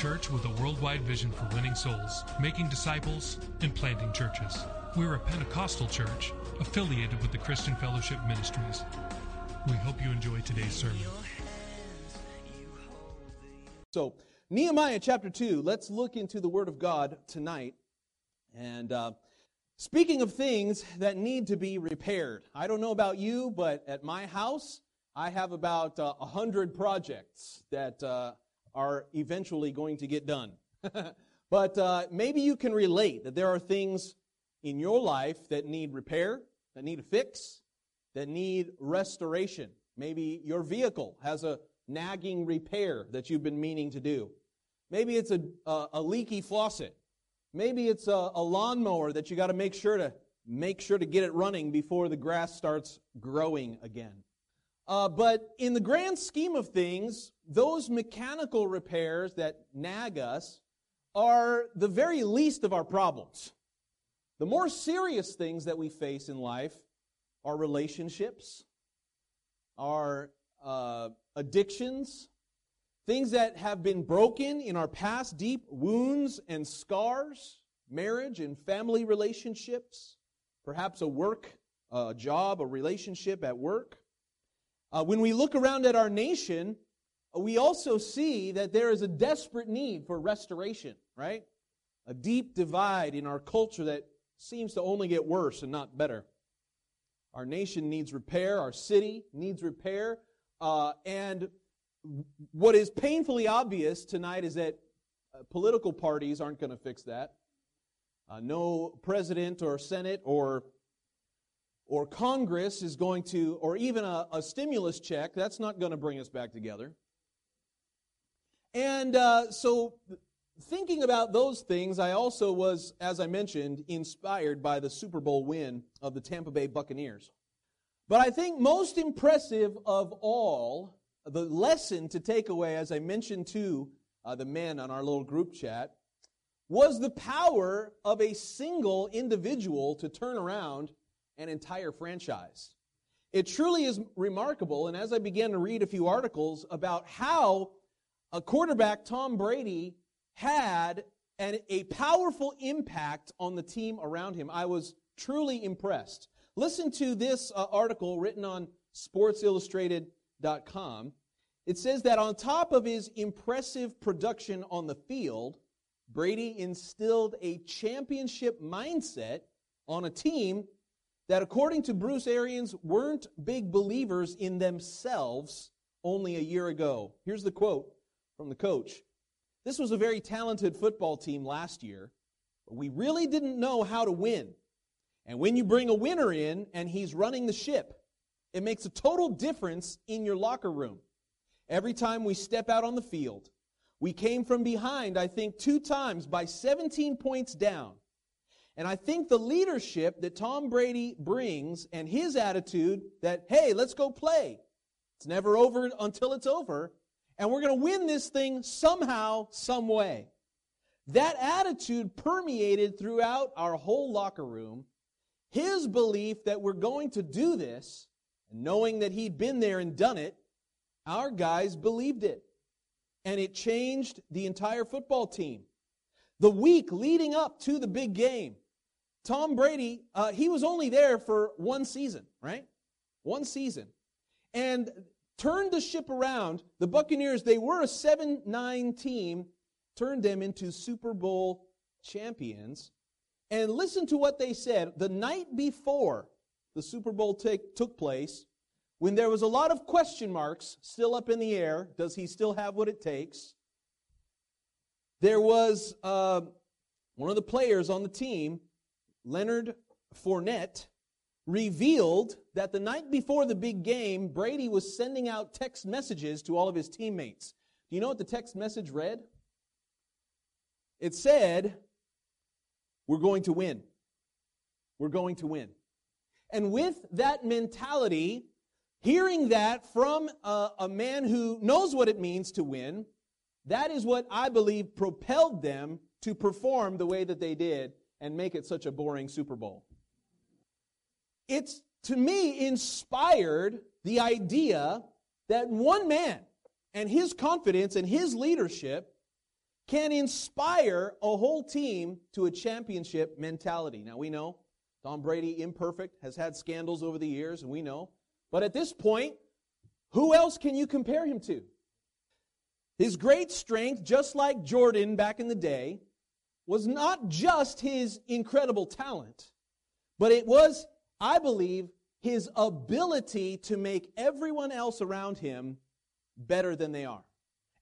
Church with a worldwide vision for winning souls, making disciples, and planting churches. We're a Pentecostal church affiliated with the Christian Fellowship Ministries. We hope you enjoy today's sermon. So, Nehemiah chapter 2, let's look into the Word of God tonight. And uh, speaking of things that need to be repaired, I don't know about you, but at my house, I have about uh, a 100 projects that uh, are eventually going to get done. but uh, maybe you can relate that there are things in your life that need repair, that need a fix, that need restoration. Maybe your vehicle has a nagging repair that you've been meaning to do. Maybe it's a, a, a leaky faucet. Maybe it's a, a lawnmower that you got to make sure to make sure to get it running before the grass starts growing again. Uh, but in the grand scheme of things, those mechanical repairs that nag us are the very least of our problems. The more serious things that we face in life are relationships, are uh, addictions, things that have been broken in our past, deep wounds and scars, marriage and family relationships, perhaps a work, a job, a relationship at work. Uh, when we look around at our nation, uh, we also see that there is a desperate need for restoration, right? A deep divide in our culture that seems to only get worse and not better. Our nation needs repair, our city needs repair, uh, and what is painfully obvious tonight is that uh, political parties aren't going to fix that. Uh, no president or senate or or Congress is going to, or even a, a stimulus check, that's not going to bring us back together. And uh, so, thinking about those things, I also was, as I mentioned, inspired by the Super Bowl win of the Tampa Bay Buccaneers. But I think most impressive of all, the lesson to take away, as I mentioned to uh, the men on our little group chat, was the power of a single individual to turn around an entire franchise. It truly is remarkable, and as I began to read a few articles about how a quarterback, Tom Brady, had an, a powerful impact on the team around him, I was truly impressed. Listen to this uh, article written on sportsillustrated.com. It says that on top of his impressive production on the field, Brady instilled a championship mindset on a team that, according to Bruce Arians, weren't big believers in themselves only a year ago. Here's the quote from the coach This was a very talented football team last year, but we really didn't know how to win. And when you bring a winner in and he's running the ship, it makes a total difference in your locker room. Every time we step out on the field, we came from behind, I think, two times by 17 points down. And I think the leadership that Tom Brady brings and his attitude that, hey, let's go play. It's never over until it's over. And we're going to win this thing somehow, some way. That attitude permeated throughout our whole locker room. His belief that we're going to do this, knowing that he'd been there and done it, our guys believed it. And it changed the entire football team. The week leading up to the big game, Tom Brady, uh, he was only there for one season, right? One season. And turned the ship around. The Buccaneers, they were a 7 9 team, turned them into Super Bowl champions. And listen to what they said. The night before the Super Bowl take, took place, when there was a lot of question marks still up in the air, does he still have what it takes? There was uh, one of the players on the team, Leonard Fournette, revealed that the night before the big game, Brady was sending out text messages to all of his teammates Do you know what the text message read? It said, We're going to win. We're going to win. And with that mentality, hearing that from a, a, man who knows what it means to win, that is what I believe propelled them to perform the way that they did and make it such a boring Super Bowl. It's, to me, inspired the idea that one man and his confidence and his leadership can inspire a whole team to a championship mentality. Now, we know Tom Brady, imperfect, has had scandals over the years, and we know. But at this point, who else can you compare him to? His great strength, just like Jordan back in the day, was not just his incredible talent, but it was, I believe, his ability to make everyone else around him better than they are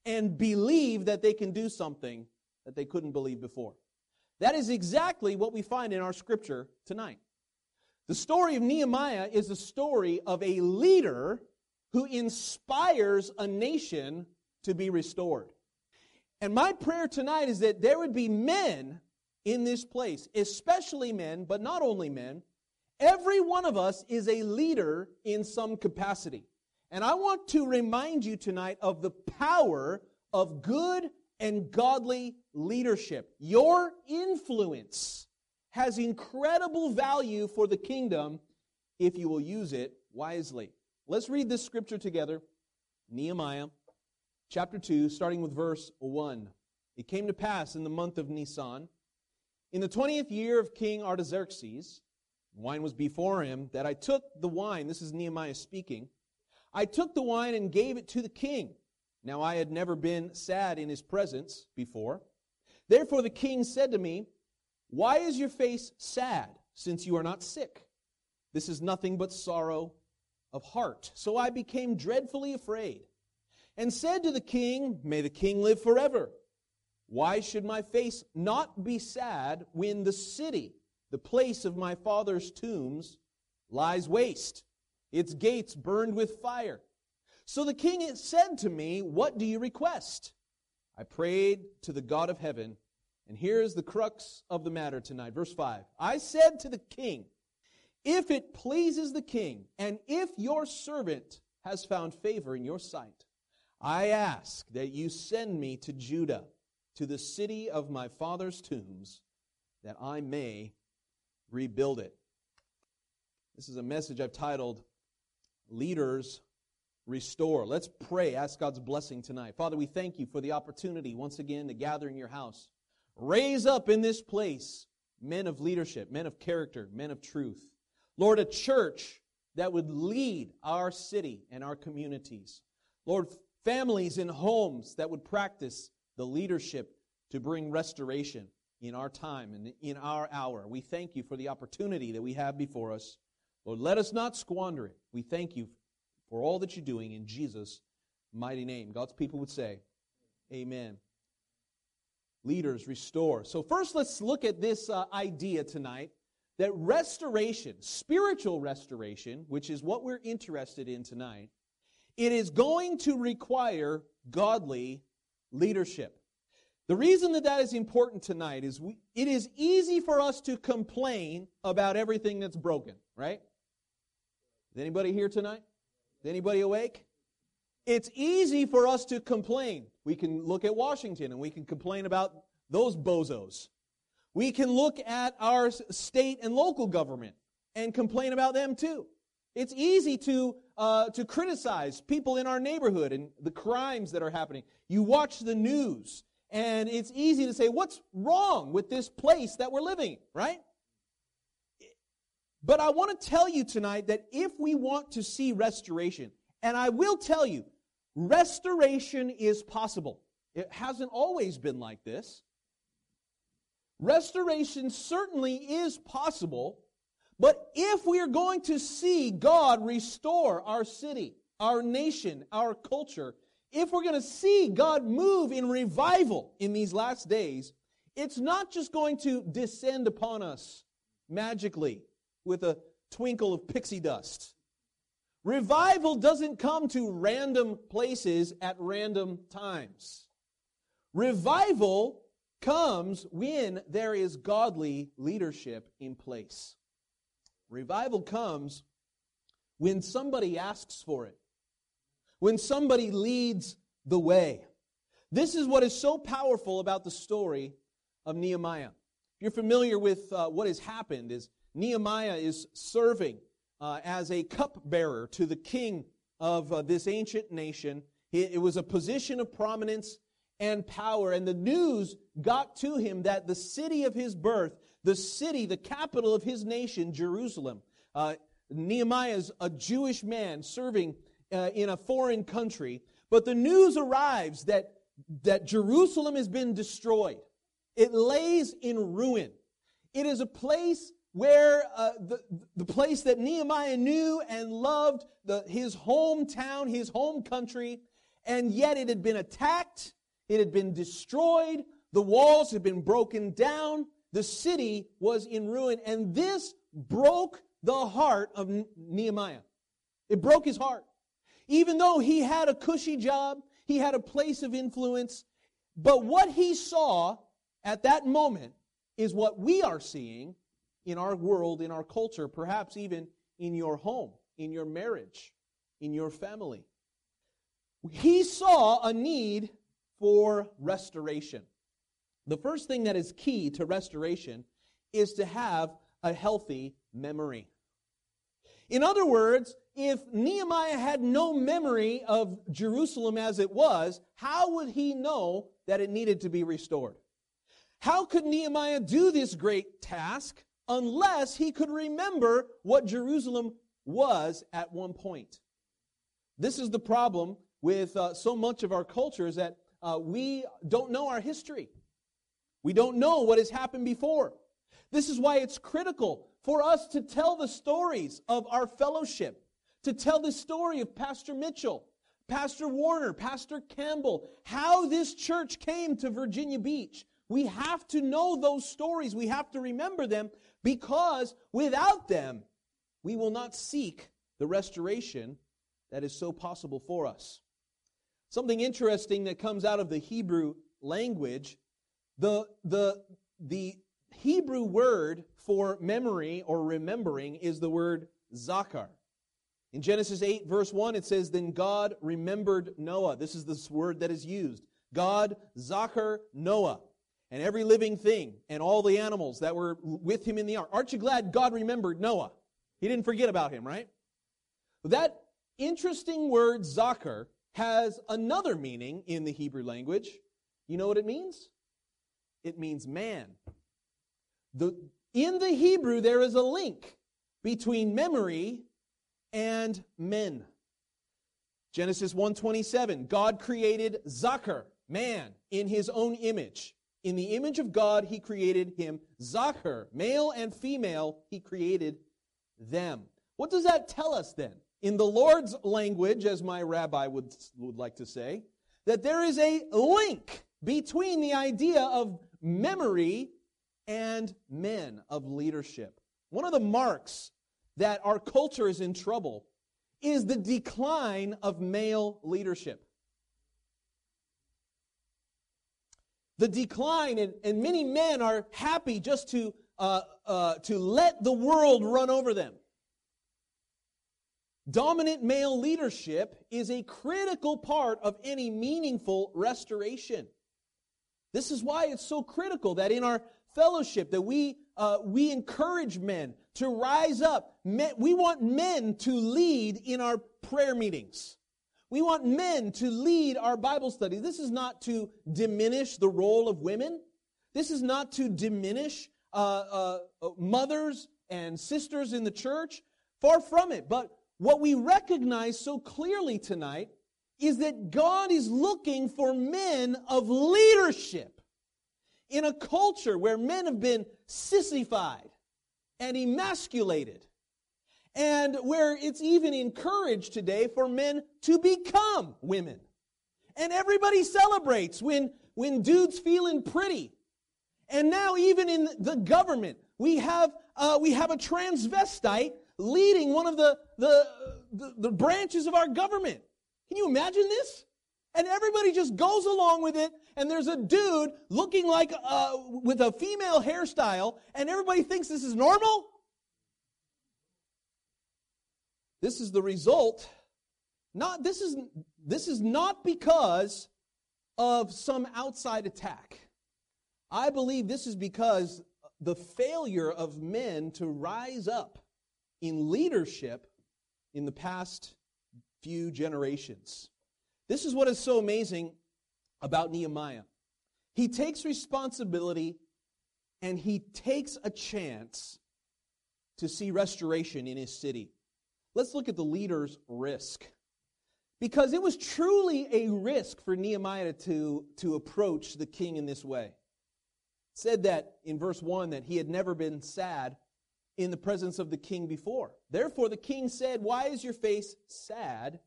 and believe that they can do something that they couldn't believe before. That is exactly what we find in our scripture tonight. The story of Nehemiah is the story of a leader who inspires a nation to be restored. And my prayer tonight is that there would be men in this place, especially men, but not only men. Every one of us is a leader in some capacity. And I want to remind you tonight of the power of good and godly leadership. Your influence has incredible value for the kingdom if you will use it wisely. Let's read this scripture together. Nehemiah chapter 2, starting with verse 1. It came to pass in the month of Nisan, in the 20th year of King Artaxerxes, wine was before him, that I took the wine. This is Nehemiah speaking. I took the wine and gave it to the king. Now I had never been sad in his presence before. Therefore the king said to me, Why is your face sad, since you are not sick? This is nothing but sorrow of heart. So I became dreadfully afraid, and said to the king, May the king live forever. Why should my face not be sad when the city, the place of my father's tombs, lies waste, its gates burned with fire? So the king said to me, What do you request? I prayed to the God of heaven, and here's the crux of the matter tonight. Verse 5 I said to the king, If it pleases the king, and if your servant has found favor in your sight, I ask that you send me to Judah, to the city of my father's tombs, that I may rebuild it. This is a message I've titled Leaders restore. Let's pray, ask God's blessing tonight. Father, we thank you for the opportunity once again to gather in your house. Raise up in this place men of leadership, men of character, men of truth. Lord, a church that would lead our city and our communities. Lord, families and homes that would practice the leadership to bring restoration in our time and in our hour. We thank you for the opportunity that we have before us. Lord, let us not squander it. We thank you for all that you're doing in Jesus' mighty name. God's people would say, Amen. Leaders restore. So, first, let's look at this uh, idea tonight that restoration, spiritual restoration, which is what we're interested in tonight, it is going to require godly leadership. The reason that that is important tonight is we, it is easy for us to complain about everything that's broken, right? Is anybody here tonight? Is anybody awake? It's easy for us to complain. We can look at Washington and we can complain about those bozos. We can look at our state and local government and complain about them too. It's easy to, uh, to criticize people in our neighborhood and the crimes that are happening. You watch the news and it's easy to say, what's wrong with this place that we're living, right? But I want to tell you tonight that if we want to see restoration, and I will tell you, restoration is possible. It hasn't always been like this. Restoration certainly is possible, but if we are going to see God restore our city, our nation, our culture, if we're going to see God move in revival in these last days, it's not just going to descend upon us magically with a twinkle of pixie dust. Revival doesn't come to random places at random times. Revival comes when there is godly leadership in place. Revival comes when somebody asks for it, when somebody leads the way. This is what is so powerful about the story of Nehemiah. If you're familiar with uh, what has happened, is Nehemiah is serving uh, as a cupbearer to the king of uh, this ancient nation. It, it was a position of prominence and power, and the news got to him that the city of his birth, the city, the capital of his nation, Jerusalem, uh, Nehemiah is a Jewish man serving uh, in a foreign country, but the news arrives that, that Jerusalem has been destroyed. It lays in ruin. It is a place where uh, the, the place that Nehemiah knew and loved, the, his hometown, his home country, and yet it had been attacked, it had been destroyed, the walls had been broken down, the city was in ruin, and this broke the heart of Nehemiah. It broke his heart. Even though he had a cushy job, he had a place of influence, but what he saw at that moment is what we are seeing in our world, in our culture, perhaps even in your home, in your marriage, in your family. He saw a need for restoration. The first thing that is key to restoration is to have a healthy memory. In other words, if Nehemiah had no memory of Jerusalem as it was, how would he know that it needed to be restored? How could Nehemiah do this great task unless he could remember what Jerusalem was at one point? This is the problem with uh, so much of our culture is that uh, we don't know our history. We don't know what has happened before. This is why it's critical for us to tell the stories of our fellowship, to tell the story of Pastor Mitchell, Pastor Warner, Pastor Campbell, how this church came to Virginia Beach. We have to know those stories. We have to remember them because without them, we will not seek the restoration that is so possible for us. Something interesting that comes out of the Hebrew language, the, the, the Hebrew word for memory or remembering is the word zakar. In Genesis 8, verse 1, it says, Then God remembered Noah. This is this word that is used. God zakar Noah and every living thing and all the animals that were with him in the ark. Aren't you glad God remembered Noah? He didn't forget about him, right? That interesting word zakar has another meaning in the Hebrew language. You know what it means? It means man. The, in the Hebrew, there is a link between memory and men. Genesis 1:27, God created Zakar, man, in his own image. In the image of God, he created him. Zakar, male and female, he created them. What does that tell us then? In the Lord's language, as my rabbi would, would like to say, that there is a link between the idea of memory and men of leadership. One of the marks that our culture is in trouble is the decline of male leadership. The decline, and, and many men are happy just to, uh, uh, to let the world run over them. Dominant male leadership is a critical part of any meaningful restoration. This is why it's so critical that in our fellowship that we uh, we encourage men to rise up. Men, we want men to lead in our prayer meetings. We want men to lead our Bible study. This is not to diminish the role of women. This is not to diminish uh, uh, uh mothers and sisters in the church. Far from it. But what we recognize so clearly tonight is that God is looking for men of leadership in a culture where men have been sissified and emasculated, and where it's even encouraged today for men to become women. And everybody celebrates when, when dudes feeling pretty. And now, even in the government, we have, uh, we have a transvestite leading one of the, the, the, the branches of our government. Can you imagine this? And everybody just goes along with it, and there's a dude looking like uh, with a female hairstyle, and everybody thinks this is normal? This is the result. Not this is this is not because of some outside attack. I believe this is because the failure of men to rise up in leadership in the past few generations. This is what is so amazing about Nehemiah. He takes responsibility and he takes a chance to see restoration in his city. Let's look at the leader's risk. Because it was truly a risk for Nehemiah to, to approach the king in this way. It said that in verse 1 that he had never been sad in the presence of the king before. Therefore, the king said, Why is your face sad,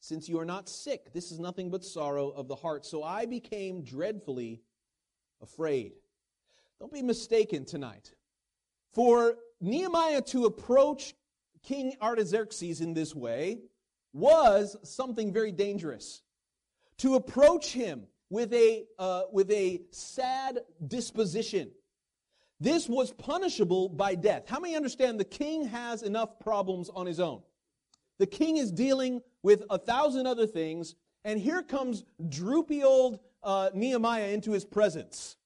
since you are not sick? This is nothing but sorrow of the heart. So I became dreadfully afraid. Don't be mistaken tonight. For Nehemiah to approach King Artaxerxes in this way was something very dangerous. To approach him with a, uh, with a sad disposition. This was punishable by death. How many understand the king has enough problems on his own? The king is dealing with a thousand other things, and here comes droopy old uh, Nehemiah into his presence.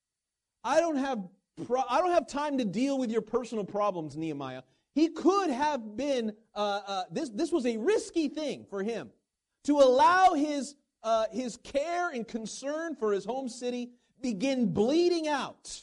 I don't have pro- I don't have time to deal with your personal problems, Nehemiah. He could have been uh, uh, this. This was a risky thing for him to allow his uh, his care and concern for his home city begin bleeding out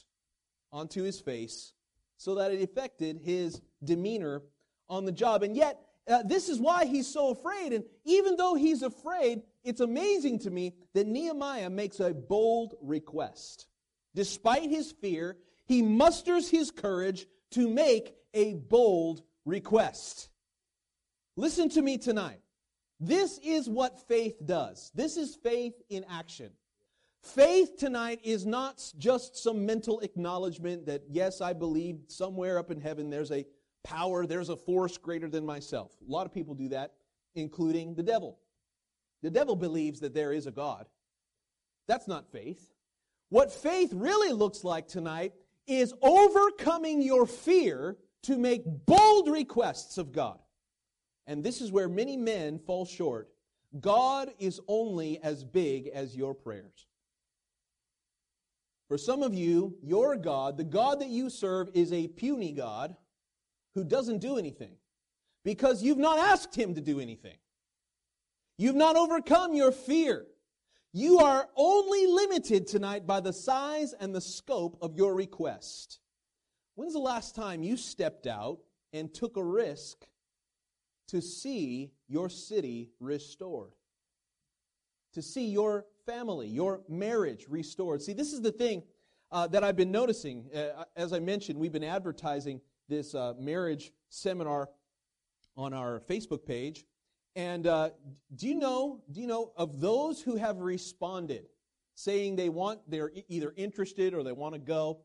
onto his face, so that it affected his demeanor on the job. And yet, uh, this is why he's so afraid. And even though he's afraid, it's amazing to me that Nehemiah makes a bold request. Despite his fear, he musters his courage to make a bold request. Listen to me tonight. This is what faith does. This is faith in action. Faith tonight is not just some mental acknowledgement that, yes, I believe somewhere up in heaven there's a power, there's a force greater than myself. A lot of people do that, including the devil. The devil believes that there is a God. That's not faith. What faith really looks like tonight is overcoming your fear to make bold requests of God. And this is where many men fall short. God is only as big as your prayers. For some of you, your God, the God that you serve, is a puny God who doesn't do anything because you've not asked him to do anything. You've not overcome your fear. You are only limited tonight by the size and the scope of your request. When's the last time you stepped out and took a risk to see your city restored? To see your family, your marriage restored? See, this is the thing uh, that I've been noticing. Uh, as I mentioned, we've been advertising this uh, marriage seminar on our Facebook page. And uh, do you know? Do you know of those who have responded, saying they want, they're either interested or they want to go?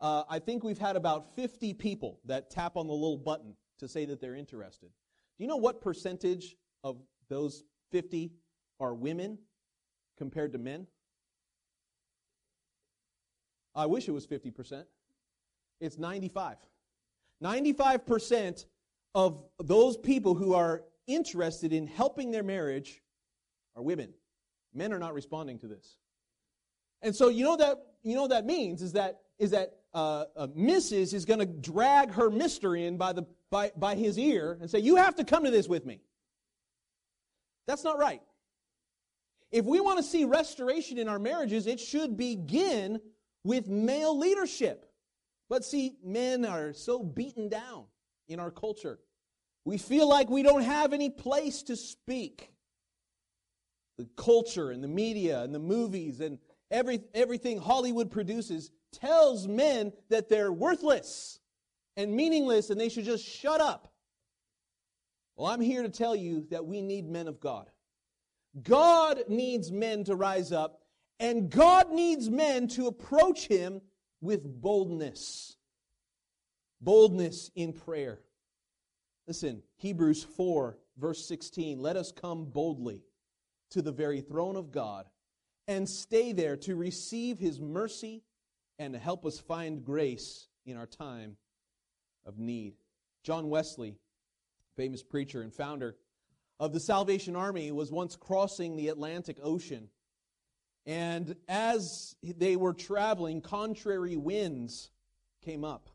Uh, I think we've had about 50 people that tap on the little button to say that they're interested. Do you know what percentage of those 50 are women compared to men? I wish it was 50%. It's 95. 95% of those people who are interested in helping their marriage are women. Men are not responding to this. And so you know that you know that means is that is that uh, uh, Mrs. is going to drag her Mister in by the by by his ear and say, "You have to come to this with me." That's not right. If we want to see restoration in our marriages, it should begin with male leadership. But see, men are so beaten down in our culture. We feel like we don't have any place to speak. The culture and the media and the movies and every, everything Hollywood produces tells men that they're worthless and meaningless and they should just shut up. Well, I'm here to tell you that we need men of God. God needs men to rise up, and God needs men to approach Him with boldness. Boldness in prayer. Listen, Hebrews 4, verse 16. Let us come boldly to the very throne of God and stay there to receive his mercy and to help us find grace in our time of need. John Wesley, famous preacher and founder of the Salvation Army, was once crossing the Atlantic Ocean. And as they were traveling, contrary winds came up.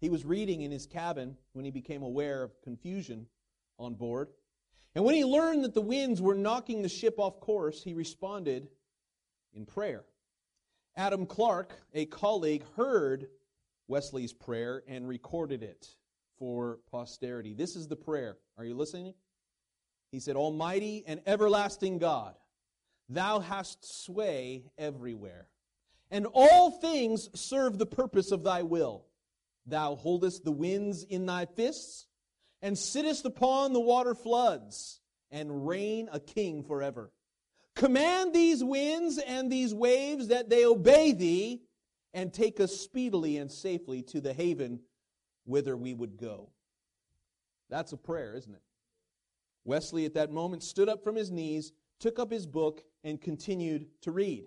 He was reading in his cabin when he became aware of confusion on board. And when he learned that the winds were knocking the ship off course, he responded in prayer. Adam Clarke, a colleague, heard Wesley's prayer and recorded it for posterity. This is the prayer. Are you listening? He said, Almighty and everlasting God, thou hast sway everywhere, and all things serve the purpose of thy will. Thou holdest the winds in thy fists, and sittest upon the water floods, and reign a king forever. Command these winds and these waves that they obey thee, and take us speedily and safely to the haven whither we would go. That's a prayer, isn't it? Wesley at that moment stood up from his knees, took up his book, and continued to read.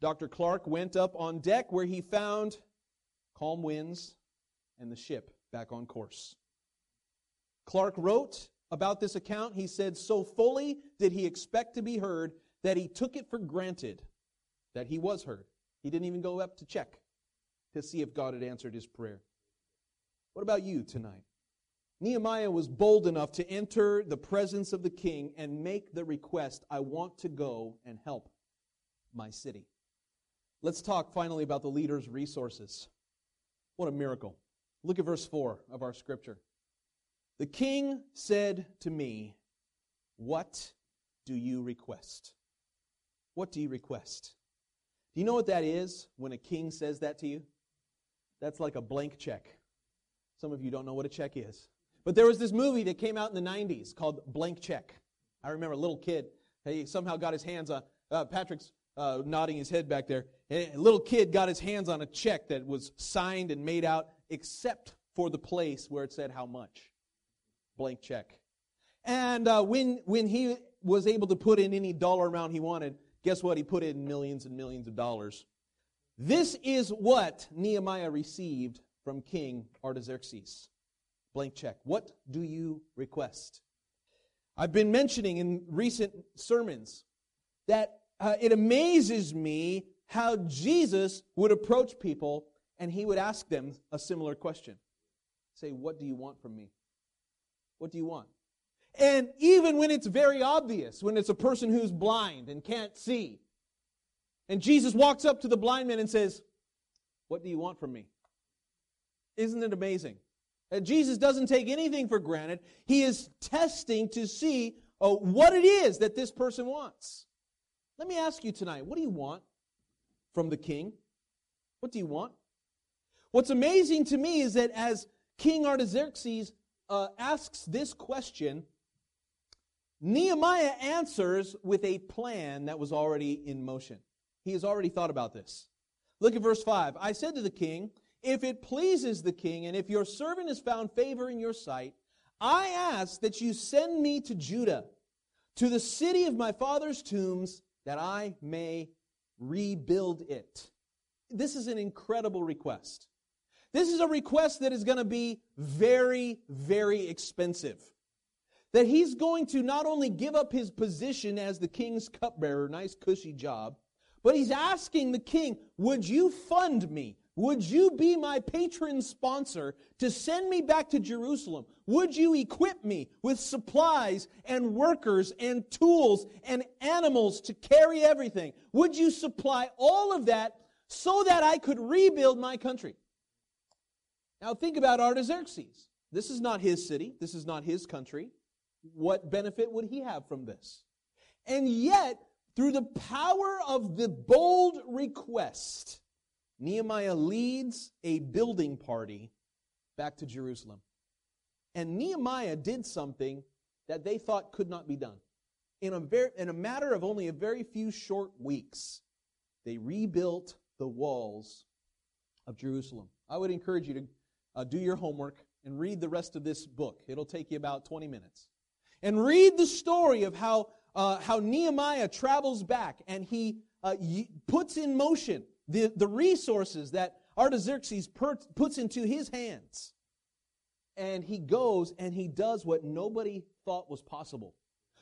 Dr. Clarke went up on deck where he found calm winds and the ship back on course. Clarke wrote about this account, he said, So fully did he expect to be heard that he took it for granted that he was heard. He didn't even go up to check to see if God had answered his prayer. What about you tonight? Nehemiah was bold enough to enter the presence of the king and make the request I want to go and help my city. Let's talk finally about the leader's resources. What a miracle. Look at verse 4 of our scripture. The king said to me, What do you request? What do you request? Do you know what that is when a king says that to you? That's like a blank check. Some of you don't know what a check is. But there was this movie that came out in the 90s called Blank Check. I remember a little kid, he somehow got his hands on, uh, Patrick's uh, nodding his head back there. A little kid got his hands on a check that was signed and made out except for the place where it said how much. Blank check. And uh, when, when he was able to put in any dollar amount he wanted, guess what? He put in millions and millions of dollars. This is what Nehemiah received from King Artaxerxes. Blank check. What do you request? I've been mentioning in recent sermons that uh, it amazes me how Jesus would approach people and he would ask them a similar question. Say, What do you want from me? What do you want? And even when it's very obvious, when it's a person who's blind and can't see, and Jesus walks up to the blind man and says, What do you want from me? Isn't it amazing? Jesus doesn't take anything for granted. He is testing to see oh, what it is that this person wants. Let me ask you tonight what do you want from the king? What do you want? What's amazing to me is that as King Artaxerxes uh, asks this question, Nehemiah answers with a plan that was already in motion. He has already thought about this. Look at verse 5. I said to the king, If it pleases the king, and if your servant has found favor in your sight, I ask that you send me to Judah, to the city of my father's tombs, that I may rebuild it. This is an incredible request. This is a request that is going to be very, very expensive. That he's going to not only give up his position as the king's cupbearer, nice cushy job, but he's asking the king, Would you fund me? Would you be my patron sponsor to send me back to Jerusalem? Would you equip me with supplies and workers and tools and animals to carry everything? Would you supply all of that so that I could rebuild my country? Now think about Artaxerxes. This is not his city, this is not his country. What benefit would he have from this? And yet, through the power of the bold request, Nehemiah leads a building party back to Jerusalem. And Nehemiah did something that they thought could not be done. In a, very, in a matter of only a very few short weeks, they rebuilt the walls of Jerusalem. I would encourage you to uh, do your homework, and read the rest of this book. It'll take you about 20 minutes. And read the story of how, uh, how Nehemiah travels back and he uh, y- puts in motion the, the resources that Artaxerxes per- puts into his hands. And he goes and he does what nobody thought was possible.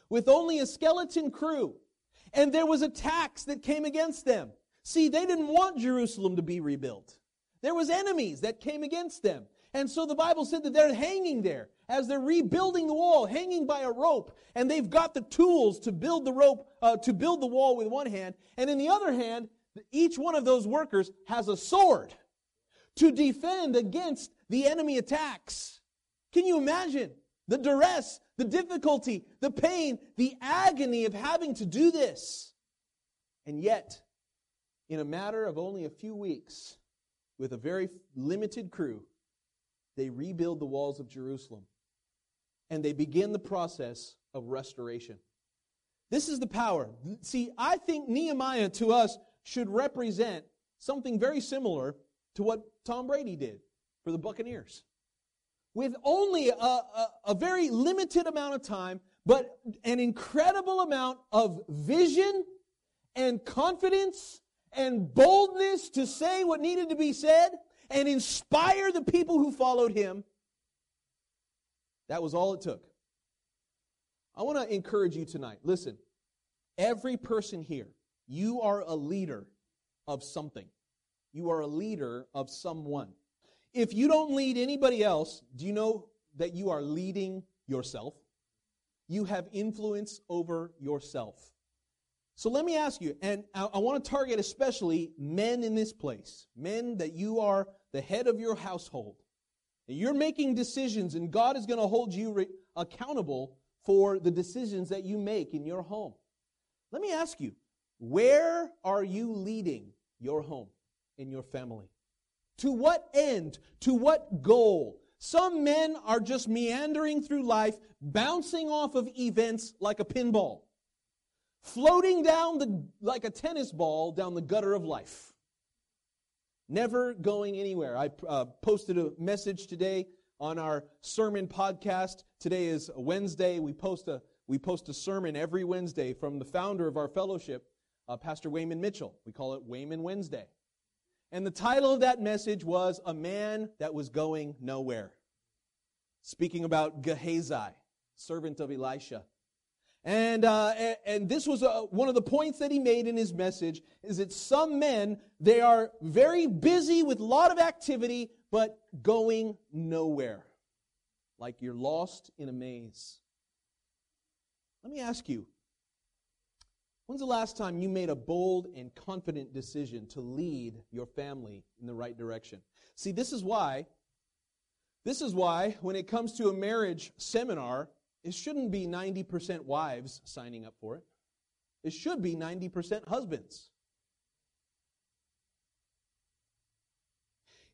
With only a skeleton crew. And there was a tax that came against them. See, they didn't want Jerusalem to be rebuilt. There was enemies that came against them. And so the Bible said that they're hanging there as they're rebuilding the wall, hanging by a rope, and they've got the tools to build the rope, uh, to build the wall with one hand, and in the other hand, each one of those workers has a sword to defend against the enemy attacks. Can you imagine the duress, the difficulty, the pain, the agony of having to do this? And yet, in a matter of only a few weeks, with a very limited crew, they rebuild the walls of Jerusalem and they begin the process of restoration. This is the power. See, I think Nehemiah to us should represent something very similar to what Tom Brady did for the Buccaneers. With only a, a, a very limited amount of time, but an incredible amount of vision and confidence and boldness to say what needed to be said and inspire the people who followed him. That was all it took. I want to encourage you tonight. Listen, every person here, you are a leader of something. You are a leader of someone. If you don't lead anybody else, do you know that you are leading yourself? You have influence over yourself. So let me ask you, and I, I want to target especially men in this place, men that you are the head of your household. You're making decisions, and God is going to hold you re- accountable for the decisions that you make in your home. Let me ask you, where are you leading your home and your family? To what end? To what goal? Some men are just meandering through life, bouncing off of events like a pinball, floating down the, like a tennis ball down the gutter of life never going anywhere. I uh, posted a message today on our sermon podcast. Today is Wednesday. We post a we post a sermon every Wednesday from the founder of our fellowship, uh, Pastor Wayman Mitchell. We call it Wayman Wednesday. And the title of that message was A Man That Was Going Nowhere. Speaking about Gehazi, servant of Elisha. And, uh, and, this was uh, one of the points that he made in his message is that some men, they are very busy with a lot of activity, but going nowhere. Like you're lost in a maze. Let me ask you, when's the last time you made a bold and confident decision to lead your family in the right direction? See, this is why, this is why when it comes to a marriage seminar, it shouldn't be 90% wives signing up for it. It should be 90% husbands.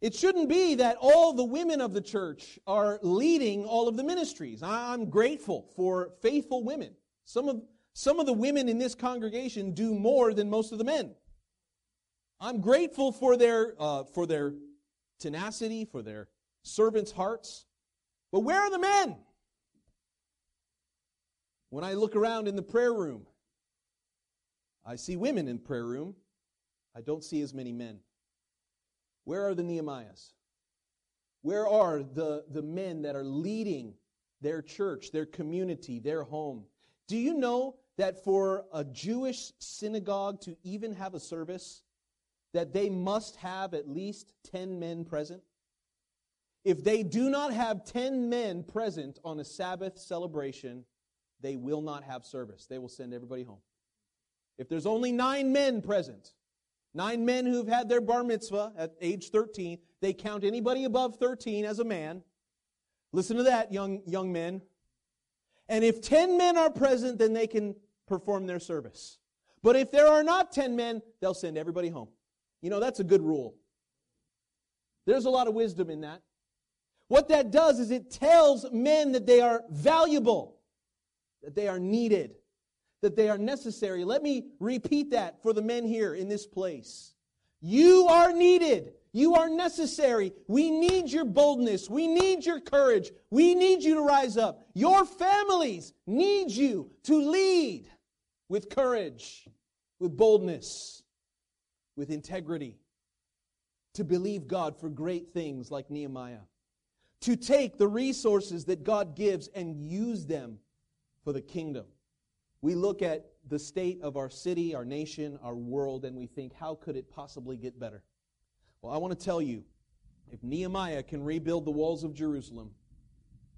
It shouldn't be that all the women of the church are leading all of the ministries. I'm grateful for faithful women. Some of, some of the women in this congregation do more than most of the men. I'm grateful for their, uh, for their tenacity, for their servants' hearts. But where are the men? When I look around in the prayer room, I see women in prayer room. I don't see as many men. Where are the Nehemiahs? Where are the, the men that are leading their church, their community, their home? Do you know that for a Jewish synagogue to even have a service, that they must have at least 10 men present? If they do not have 10 men present on a Sabbath celebration, they will not have service. They will send everybody home. If there's only nine men present, nine men who've had their bar mitzvah at age 13, they count anybody above 13 as a man. Listen to that, young, young men. And if 10 men are present, then they can perform their service. But if there are not 10 men, they'll send everybody home. You know, that's a good rule. There's a lot of wisdom in that. What that does is it tells men that they are valuable that they are needed, that they are necessary. Let me repeat that for the men here in this place. You are needed. You are necessary. We need your boldness. We need your courage. We need you to rise up. Your families need you to lead with courage, with boldness, with integrity, to believe God for great things like Nehemiah, to take the resources that God gives and use them for the kingdom. We look at the state of our city, our nation, our world, and we think, how could it possibly get better? Well, I want to tell you if Nehemiah can rebuild the walls of Jerusalem,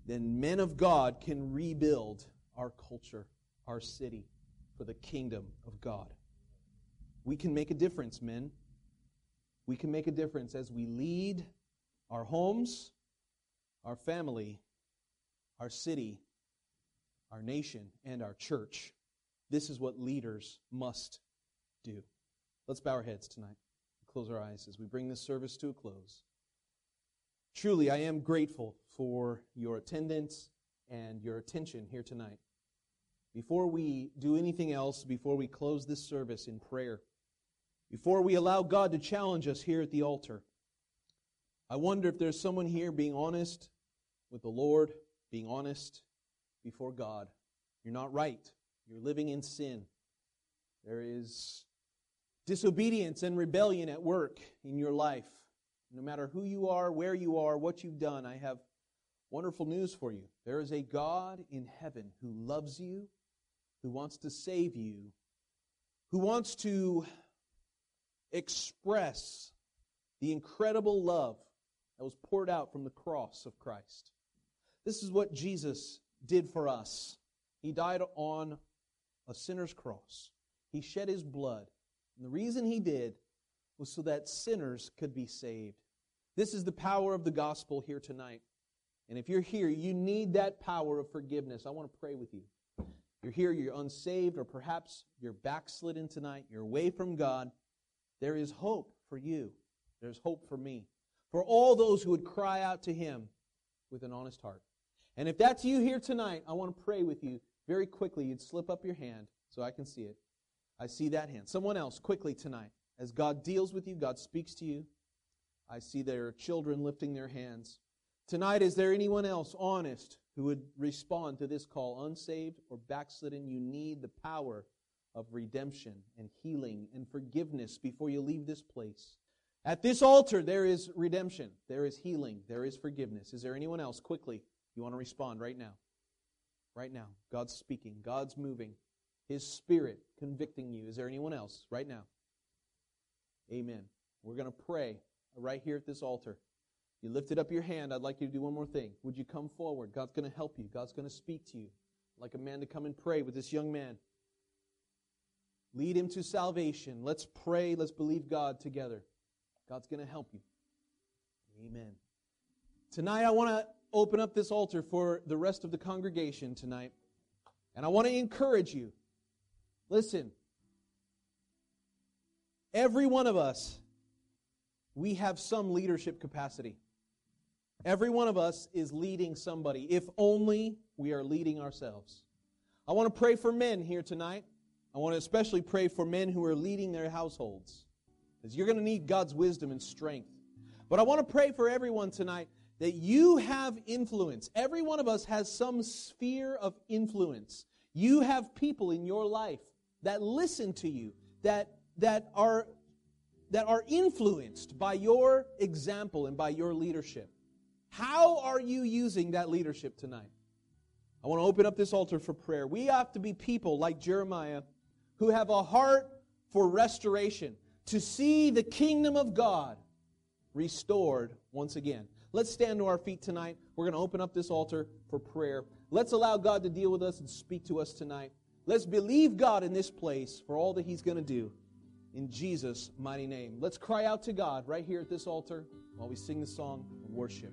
then men of God can rebuild our culture, our city, for the kingdom of God. We can make a difference, men. We can make a difference as we lead our homes, our family, our city, our nation, and our church. This is what leaders must do. Let's bow our heads tonight and close our eyes as we bring this service to a close. Truly, I am grateful for your attendance and your attention here tonight. Before we do anything else, before we close this service in prayer, before we allow God to challenge us here at the altar, I wonder if there's someone here being honest with the Lord, being honest before God. You're not right. You're living in sin. There is disobedience and rebellion at work in your life. No matter who you are, where you are, what you've done, I have wonderful news for you. There is a God in heaven who loves you, who wants to save you, who wants to express the incredible love that was poured out from the cross of Christ. This is what Jesus did for us. He died on a sinner's cross. He shed his blood and the reason he did was so that sinners could be saved. This is the power of the gospel here tonight. And if you're here, you need that power of forgiveness. I want to pray with you. You're here, you're unsaved, or perhaps you're backslidden tonight, you're away from God. There is hope for you. There's hope for me. For all those who would cry out to Him with an honest heart. And if that's you here tonight, I want to pray with you very quickly. You'd slip up your hand so I can see it. I see that hand. Someone else, quickly tonight. As God deals with you, God speaks to you. I see there are children lifting their hands. Tonight, is there anyone else honest who would respond to this call? Unsaved or backslidden, you need the power of redemption and healing and forgiveness before you leave this place. At this altar, there is redemption, there is healing, there is forgiveness. Is there anyone else? Quickly, you want to respond right now. Right now. God's speaking, God's moving. His Spirit convicting you. Is there anyone else right now? Amen. We're going to pray right here at this altar. You lifted up your hand. I'd like you to do one more thing. Would you come forward? God's going to help you. God's going to speak to you. I'd like a man to come and pray with this young man. Lead him to salvation. Let's pray. Let's believe God together. God's going to help you. Amen. Tonight, I want to open up this altar for the rest of the congregation tonight. And I want to encourage you Listen, every one of us, we have some leadership capacity. Every one of us is leading somebody, if only we are leading ourselves. I want to pray for men here tonight. I want to especially pray for men who are leading their households, because you're going to need God's wisdom and strength. But I want to pray for everyone tonight that you have influence. Every one of us has some sphere of influence. You have people in your life that listen to you, that, that, are, that are influenced by your example and by your leadership. How are you using that leadership tonight? I want to open up this altar for prayer. We have to be people like Jeremiah who have a heart for restoration, to see the kingdom of God restored once again. Let's stand to our feet tonight. We're going to open up this altar for prayer. Let's allow God to deal with us and speak to us tonight. Let's believe God in this place for all that He's going to do. In Jesus' mighty name. Let's cry out to God right here at this altar while we sing the song of worship.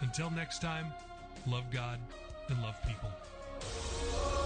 Until next time, love God and love people.